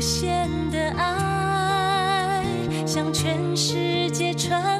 无限的爱向全世界传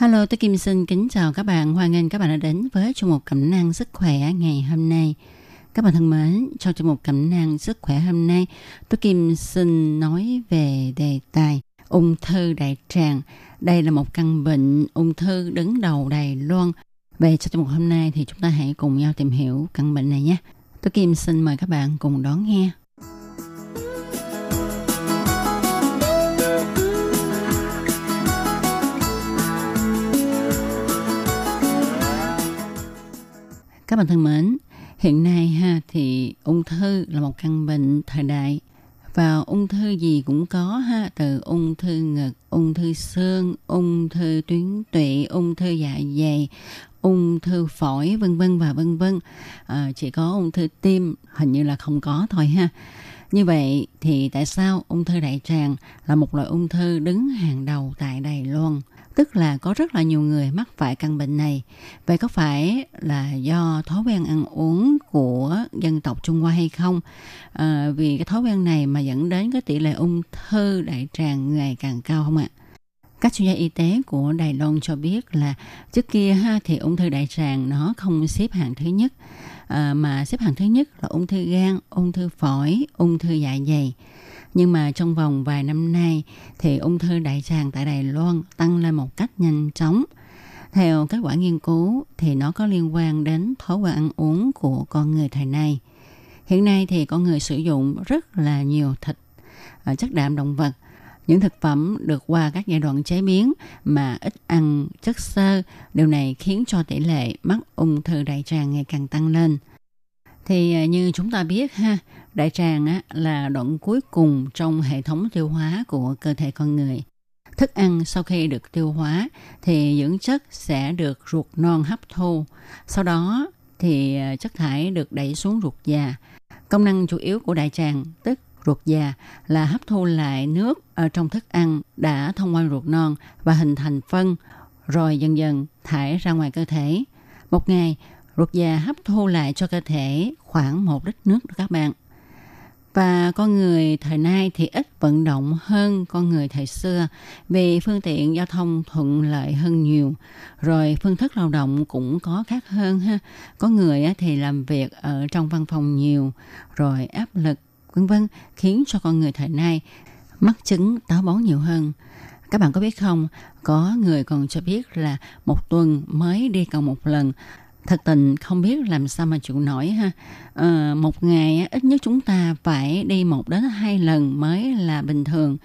Hello, tôi Kim xin kính chào các bạn. Hoan nghênh các bạn đã đến với chương mục cẩm nang sức khỏe ngày hôm nay. Các bạn thân mến, trong chương mục cẩm nang sức khỏe hôm nay, tôi Kim xin nói về đề tài ung thư đại tràng. Đây là một căn bệnh ung thư đứng đầu Đài Loan. Về trong chương mục hôm nay thì chúng ta hãy cùng nhau tìm hiểu căn bệnh này nhé. Tôi Kim xin mời các bạn cùng đón nghe. Các bạn thân mến, hiện nay ha thì ung thư là một căn bệnh thời đại và ung thư gì cũng có ha từ ung thư ngực, ung thư xương, ung thư tuyến tụy, ung thư dạ dày, ung thư phổi vân vân và vân vân. À, chỉ có ung thư tim hình như là không có thôi ha. Như vậy thì tại sao ung thư đại tràng là một loại ung thư đứng hàng đầu tại Đài Loan? Tức là có rất là nhiều người mắc phải căn bệnh này. Vậy có phải là do thói quen ăn uống của dân tộc Trung Hoa hay không? À, vì cái thói quen này mà dẫn đến cái tỷ lệ ung thư đại tràng ngày càng cao không ạ? Các chuyên gia y tế của Đài Loan cho biết là trước kia ha thì ung thư đại tràng nó không xếp hạng thứ nhất à, mà xếp hạng thứ nhất là ung thư gan, ung thư phổi, ung thư dạ dày. Nhưng mà trong vòng vài năm nay thì ung thư đại tràng tại Đài Loan tăng lên một cách nhanh chóng. Theo kết quả nghiên cứu thì nó có liên quan đến thói quen ăn uống của con người thời nay. Hiện nay thì con người sử dụng rất là nhiều thịt, à, chất đạm động vật, những thực phẩm được qua các giai đoạn chế biến mà ít ăn chất xơ, điều này khiến cho tỷ lệ mắc ung thư đại tràng ngày càng tăng lên. Thì à, như chúng ta biết ha, đại tràng á, là đoạn cuối cùng trong hệ thống tiêu hóa của cơ thể con người. Thức ăn sau khi được tiêu hóa thì dưỡng chất sẽ được ruột non hấp thu. Sau đó thì à, chất thải được đẩy xuống ruột già. Công năng chủ yếu của đại tràng tức ruột già là hấp thu lại nước ở trong thức ăn đã thông qua ruột non và hình thành phân rồi dần dần thải ra ngoài cơ thể. Một ngày, ruột già hấp thu lại cho cơ thể khoảng một lít nước đó các bạn. Và con người thời nay thì ít vận động hơn con người thời xưa vì phương tiện giao thông thuận lợi hơn nhiều. Rồi phương thức lao động cũng có khác hơn ha. Có người thì làm việc ở trong văn phòng nhiều, rồi áp lực vân vân khiến cho con người thời nay mắc chứng táo bón nhiều hơn. Các bạn có biết không, có người còn cho biết là một tuần mới đi cầu một lần. Thật tình không biết làm sao mà chịu nổi ha. À, một ngày ít nhất chúng ta phải đi một đến hai lần mới là bình thường.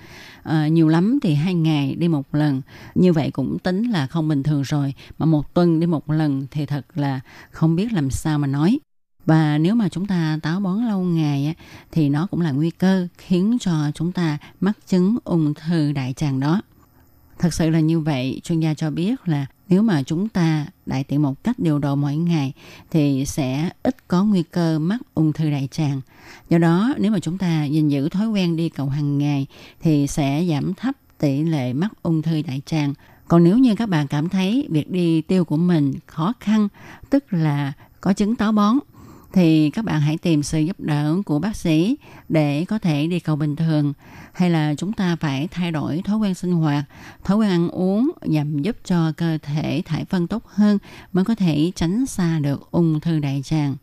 À, nhiều lắm thì hai ngày đi một lần. Như vậy cũng tính là không bình thường rồi mà một tuần đi một lần thì thật là không biết làm sao mà nói và nếu mà chúng ta táo bón lâu ngày thì nó cũng là nguy cơ khiến cho chúng ta mắc chứng ung thư đại tràng đó thật sự là như vậy chuyên gia cho biết là nếu mà chúng ta đại tiện một cách điều độ mỗi ngày thì sẽ ít có nguy cơ mắc ung thư đại tràng. Do đó nếu mà chúng ta gìn giữ thói quen đi cầu hàng ngày thì sẽ giảm thấp tỷ lệ mắc ung thư đại tràng. Còn nếu như các bạn cảm thấy việc đi tiêu của mình khó khăn, tức là có chứng táo bón thì các bạn hãy tìm sự giúp đỡ của bác sĩ để có thể đi cầu bình thường hay là chúng ta phải thay đổi thói quen sinh hoạt, thói quen ăn uống nhằm giúp cho cơ thể thải phân tốt hơn mới có thể tránh xa được ung thư đại tràng.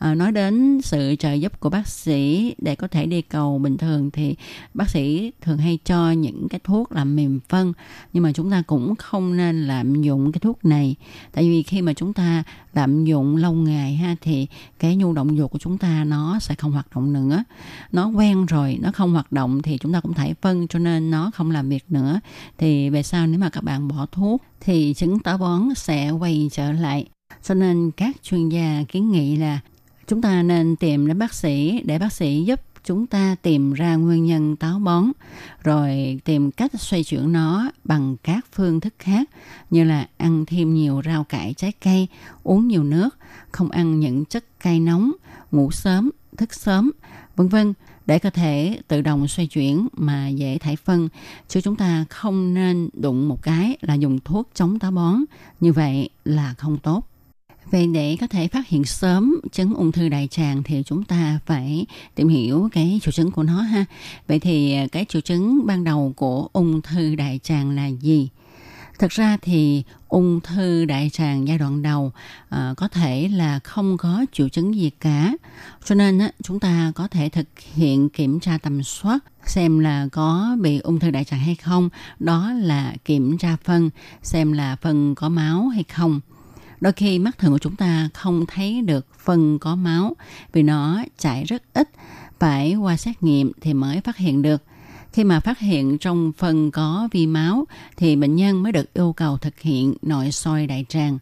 À, nói đến sự trợ giúp của bác sĩ để có thể đi cầu bình thường thì bác sĩ thường hay cho những cái thuốc làm mềm phân. Nhưng mà chúng ta cũng không nên lạm dụng cái thuốc này. Tại vì khi mà chúng ta lạm dụng lâu ngày ha thì cái nhu động dục của chúng ta nó sẽ không hoạt động nữa. Nó quen rồi nó không hoạt động thì chúng ta cũng thải phân cho nên nó không làm việc nữa. Thì về sau nếu mà các bạn bỏ thuốc thì chứng táo bón sẽ quay trở lại. Cho nên các chuyên gia kiến nghị là chúng ta nên tìm đến bác sĩ để bác sĩ giúp chúng ta tìm ra nguyên nhân táo bón, rồi tìm cách xoay chuyển nó bằng các phương thức khác như là ăn thêm nhiều rau cải trái cây, uống nhiều nước, không ăn những chất cay nóng, ngủ sớm, thức sớm, vân vân, để cơ thể tự động xoay chuyển mà dễ thải phân. Chứ chúng ta không nên đụng một cái là dùng thuốc chống táo bón. Như vậy là không tốt. Vậy để có thể phát hiện sớm chứng ung thư đại tràng thì chúng ta phải tìm hiểu cái triệu chứng của nó ha. Vậy thì à, cái triệu chứng ban đầu của ung thư đại tràng là gì? Thực ra thì ung thư đại tràng giai đoạn đầu à, có thể là không có triệu chứng gì cả. Cho nên á, chúng ta có thể thực hiện kiểm tra tầm soát xem là có bị ung thư đại tràng hay không. Đó là kiểm tra phân, xem là phân có máu hay không đôi khi mắt thường của chúng ta không thấy được phân có máu vì nó chảy rất ít. Phải qua xét nghiệm thì mới phát hiện được. Khi mà phát hiện trong phân có vi máu thì bệnh nhân mới được yêu cầu thực hiện nội soi đại tràng.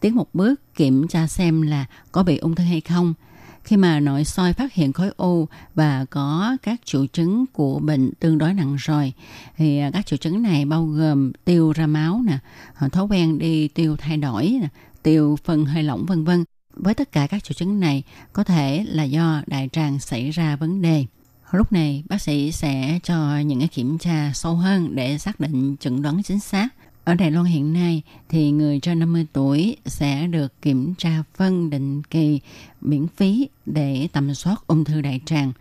Tiến một bước kiểm tra xem là có bị ung thư hay không. Khi mà nội soi phát hiện khối u và có các triệu chứng của bệnh tương đối nặng rồi, thì à, các triệu chứng này bao gồm tiêu ra máu nè à, thói quen đi tiêu thay đổi nè tiêu, phân hơi lỏng vân vân. Với tất cả các triệu chứng này có thể là do đại tràng xảy ra vấn đề. Lúc này bác sĩ sẽ cho những cái kiểm tra sâu hơn để xác định chẩn đoán chính xác. Ở Đài Loan hiện nay thì người trên 50 tuổi sẽ được kiểm tra phân định kỳ miễn phí để tầm soát ung thư đại tràng.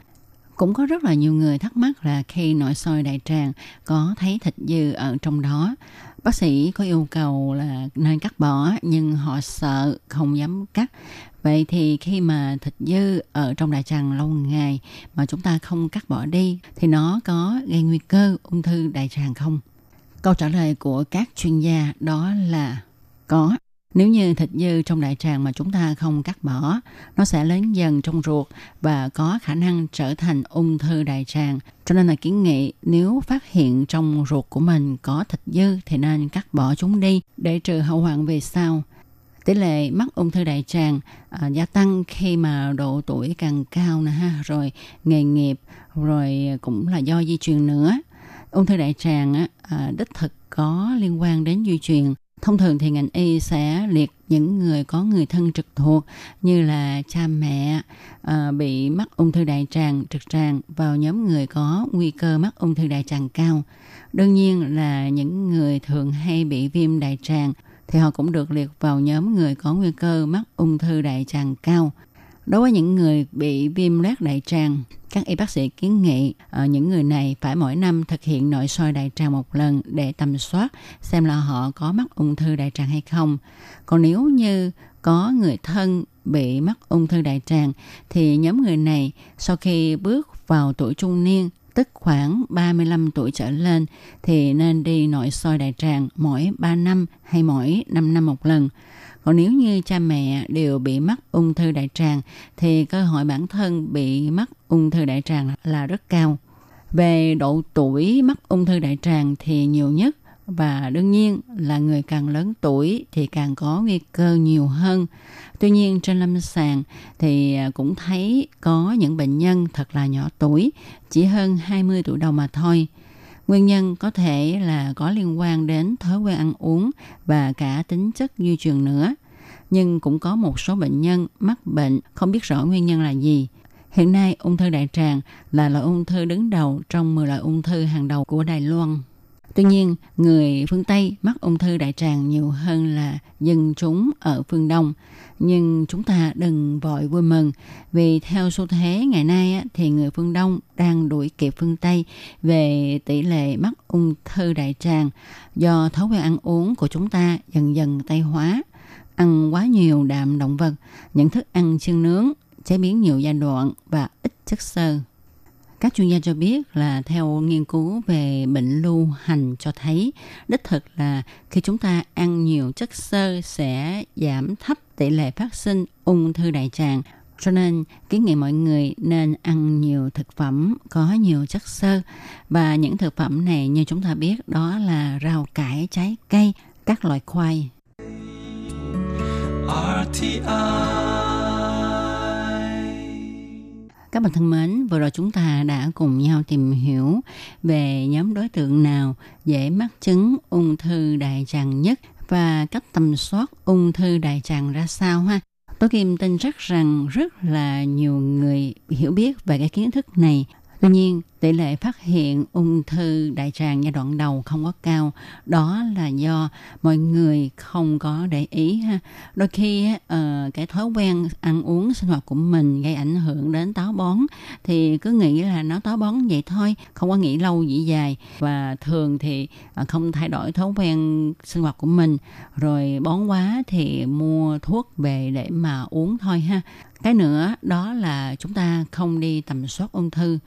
Cũng có rất là nhiều người thắc mắc là khi nội soi đại tràng có thấy thịt dư ở trong đó bác sĩ có yêu cầu là nên cắt bỏ, nhưng họ sợ không dám cắt. Vậy thì khi mà thịt dư ở trong đại tràng lâu ngày mà chúng ta không cắt bỏ đi, thì nó có gây nguy cơ ung thư đại tràng không? Câu trả lời của các chuyên gia đó là có nếu như thịt dư trong đại tràng mà chúng ta không cắt bỏ, nó sẽ lớn dần trong ruột và có khả năng trở thành ung thư đại tràng. Cho nên là kiến nghị nếu phát hiện trong ruột của mình có thịt dư thì nên cắt bỏ chúng đi để trừ hậu hoạn về sau. Tỷ lệ mắc ung thư đại tràng à, gia tăng khi mà độ tuổi càng cao nè ha, rồi nghề nghiệp, rồi cũng là do di truyền nữa. Ung thư đại tràng á, à, đích thực có liên quan đến di truyền Thông thường thì ngành y sẽ liệt những người có người thân trực thuộc như là cha mẹ à, bị mắc ung thư đại tràng, trực tràng vào nhóm người có nguy cơ mắc ung thư đại tràng cao. Đương nhiên là những người thường hay bị viêm đại tràng thì họ cũng được liệt vào nhóm người có nguy cơ mắc ung thư đại tràng cao. Đối với những người bị viêm loét đại tràng, các y bác sĩ kiến nghị ở những người này phải mỗi năm thực hiện nội soi đại tràng một lần để tầm soát xem là họ có mắc ung thư đại tràng hay không. Còn nếu như có người thân bị mắc ung thư đại tràng thì nhóm người này sau khi bước vào tuổi trung niên tức khoảng 35 tuổi trở lên thì nên đi nội soi đại tràng mỗi 3 năm hay mỗi 5 năm một lần. Còn nếu như cha mẹ đều bị mắc ung thư đại tràng thì cơ hội bản thân bị mắc ung thư đại tràng là rất cao. Về độ tuổi mắc ung thư đại tràng thì nhiều nhất và đương nhiên là người càng lớn tuổi thì càng có nguy cơ nhiều hơn. Tuy nhiên trên lâm sàng thì cũng thấy có những bệnh nhân thật là nhỏ tuổi, chỉ hơn 20 tuổi đầu mà thôi. Nguyên nhân có thể là có liên quan đến thói quen ăn uống và cả tính chất di truyền nữa. Nhưng cũng có một số bệnh nhân mắc bệnh không biết rõ nguyên nhân là gì. Hiện nay, ung thư đại tràng là loại ung thư đứng đầu trong 10 loại ung thư hàng đầu của Đài Loan. Tuy nhiên, người phương Tây mắc ung thư đại tràng nhiều hơn là dân chúng ở phương Đông. Nhưng chúng ta đừng vội vui mừng vì theo xu thế ngày nay thì người phương Đông đang đuổi kịp phương Tây về tỷ lệ mắc ung thư đại tràng do thói quen ăn uống của chúng ta dần dần tây hóa. Ăn quá nhiều đạm động vật, những thức ăn chiên nướng chế biến nhiều giai đoạn và ít chất xơ. Các chuyên gia cho biết là theo nghiên cứu về bệnh lưu hành cho thấy đích thực là khi chúng ta ăn nhiều chất xơ sẽ giảm thấp tỷ lệ phát sinh ung thư đại tràng. Cho nên kiến nghị mọi người nên ăn nhiều thực phẩm có nhiều chất xơ và những thực phẩm này như chúng ta biết đó là rau cải, trái cây, các loại khoai. RTI các bạn thân mến, vừa rồi chúng ta đã cùng nhau tìm hiểu về nhóm đối tượng nào dễ mắc chứng ung thư đại tràng nhất và cách tầm soát ung thư đại tràng ra sao ha. Tôi Kim tin chắc rằng rất là nhiều người hiểu biết về cái kiến thức này Tuy nhiên, tỷ lệ phát hiện ung thư đại tràng giai đoạn đầu không có cao. Đó là do mọi người không có để ý ha. Đôi khi uh, cái thói quen ăn uống sinh hoạt của mình gây ảnh hưởng đến táo bón thì cứ nghĩ là nó táo bón vậy thôi, không có nghĩ lâu dĩ dài và thường thì uh, không thay đổi thói quen sinh hoạt của mình rồi bón quá thì mua thuốc về để mà uống thôi ha. Cái nữa đó là chúng ta không đi tầm soát ung thư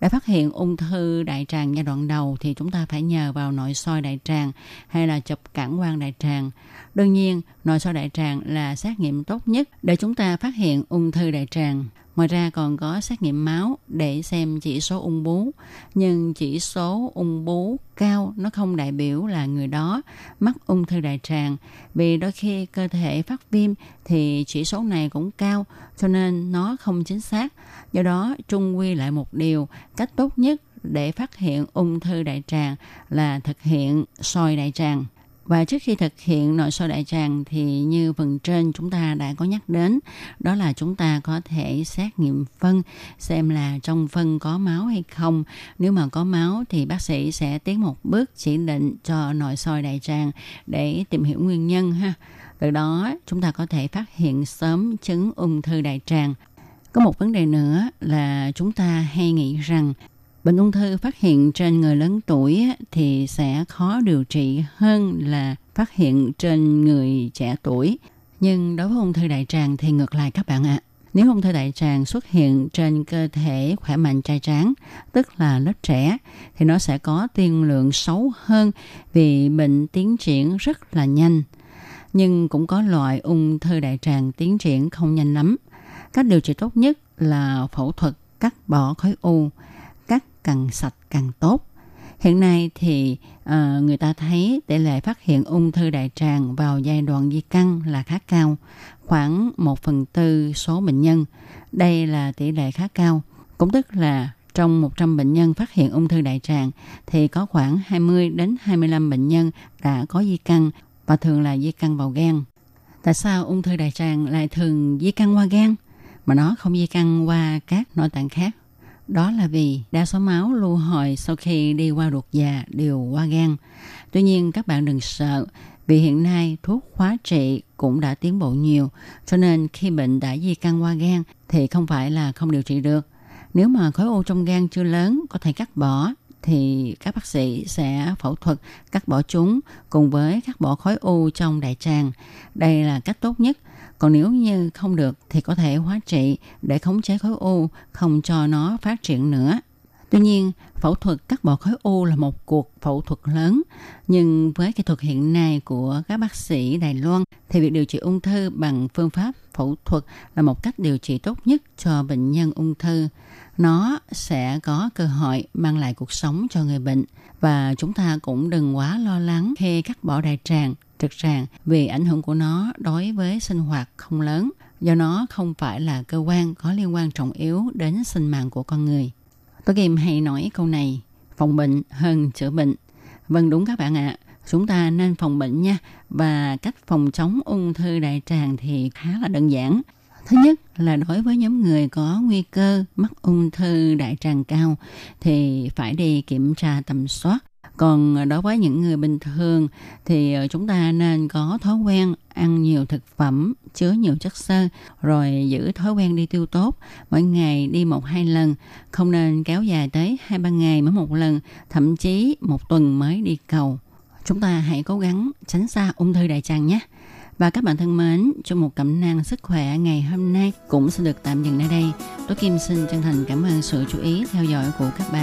để phát hiện ung thư đại tràng giai đoạn đầu thì chúng ta phải nhờ vào nội soi đại tràng hay là chụp cản quang đại tràng. Đương nhiên, nội soi đại tràng là xét nghiệm tốt nhất để chúng ta phát hiện ung thư đại tràng. Ngoài ra còn có xét nghiệm máu để xem chỉ số ung bú. Nhưng chỉ số ung bú cao nó không đại biểu là người đó mắc ung thư đại tràng. Vì đôi khi cơ thể phát viêm thì chỉ số này cũng cao cho nên nó không chính xác. Do đó trung quy lại một điều, cách tốt nhất để phát hiện ung thư đại tràng là thực hiện soi đại tràng. Và trước khi thực hiện nội soi đại tràng thì như phần trên chúng ta đã có nhắc đến, đó là chúng ta có thể xét nghiệm phân xem là trong phân có máu hay không. Nếu mà có máu thì bác sĩ sẽ tiến một bước chỉ định cho nội soi đại tràng để tìm hiểu nguyên nhân ha. Từ đó chúng ta có thể phát hiện sớm chứng ung thư đại tràng. Có một vấn đề nữa là chúng ta hay nghĩ rằng Bệnh ung thư phát hiện trên người lớn tuổi thì sẽ khó điều trị hơn là phát hiện trên người trẻ tuổi. Nhưng đối với ung thư đại tràng thì ngược lại các bạn ạ. À. Nếu ung thư đại tràng xuất hiện trên cơ thể khỏe mạnh trai tráng, tức là lớp trẻ, thì nó sẽ có tiên lượng xấu hơn vì bệnh tiến triển rất là nhanh. Nhưng cũng có loại ung thư đại tràng tiến triển không nhanh lắm. Cách điều trị tốt nhất là phẫu thuật cắt bỏ khối u càng sạch càng tốt. Hiện nay thì uh, người ta thấy tỷ lệ phát hiện ung thư đại tràng vào giai đoạn di căn là khá cao, khoảng 1 phần tư số bệnh nhân. Đây là tỷ lệ khá cao. Cũng tức là trong 100 bệnh nhân phát hiện ung thư đại tràng thì có khoảng 20 đến 25 bệnh nhân đã có di căn và thường là di căn vào gan. Tại sao ung thư đại tràng lại thường di căn qua gan mà nó không di căn qua các nội tạng khác? Đó là vì đa số máu lưu hồi sau khi đi qua ruột già đều qua gan. Tuy nhiên, các bạn đừng sợ, vì hiện nay thuốc hóa trị cũng đã tiến bộ nhiều, cho nên khi bệnh đã di căn qua gan thì không phải là không điều trị được. Nếu mà khối u trong gan chưa lớn, có thể cắt bỏ, thì các bác sĩ sẽ phẫu thuật cắt bỏ chúng cùng với cắt bỏ khối u trong đại tràng. Đây là cách tốt nhất còn nếu như không được thì có thể hóa trị để khống chế khối u, không cho nó phát triển nữa. Tuy nhiên, phẫu thuật cắt bỏ khối u là một cuộc phẫu thuật lớn. Nhưng với kỹ thuật hiện nay của các bác sĩ Đài Loan thì việc điều trị ung thư bằng phương pháp phẫu thuật là một cách điều trị tốt nhất cho bệnh nhân ung thư. Nó sẽ có cơ hội mang lại cuộc sống cho người bệnh và chúng ta cũng đừng quá lo lắng khi cắt bỏ đại tràng trực tràng vì ảnh hưởng của nó đối với sinh hoạt không lớn do nó không phải là cơ quan có liên quan trọng yếu đến sinh mạng của con người. Tôi Kim hay nói câu này, phòng bệnh hơn chữa bệnh. Vâng đúng các bạn ạ, à, chúng ta nên phòng bệnh nha và cách phòng chống ung thư đại tràng thì khá là đơn giản. Thứ nhất là đối với nhóm người có nguy cơ mắc ung thư đại tràng cao thì phải đi kiểm tra tầm soát còn à, đối với những người bình thường thì ờ, chúng ta nên có thói quen ăn nhiều thực phẩm chứa nhiều chất xơ rồi giữ thói quen đi tiêu tốt mỗi ngày đi một hai lần không nên kéo dài tới hai ba ngày mới một lần thậm chí một tuần mới đi cầu chúng ta hãy cố gắng tránh xa ung thư đại tràng nhé Và các bạn thân mến, trong một cẩm nang sức khỏe ngày hôm nay cũng sẽ được tạm dừng nơi đây. tôi Kim xin chân thành cảm ơn sự chú ý theo dõi của các bạn.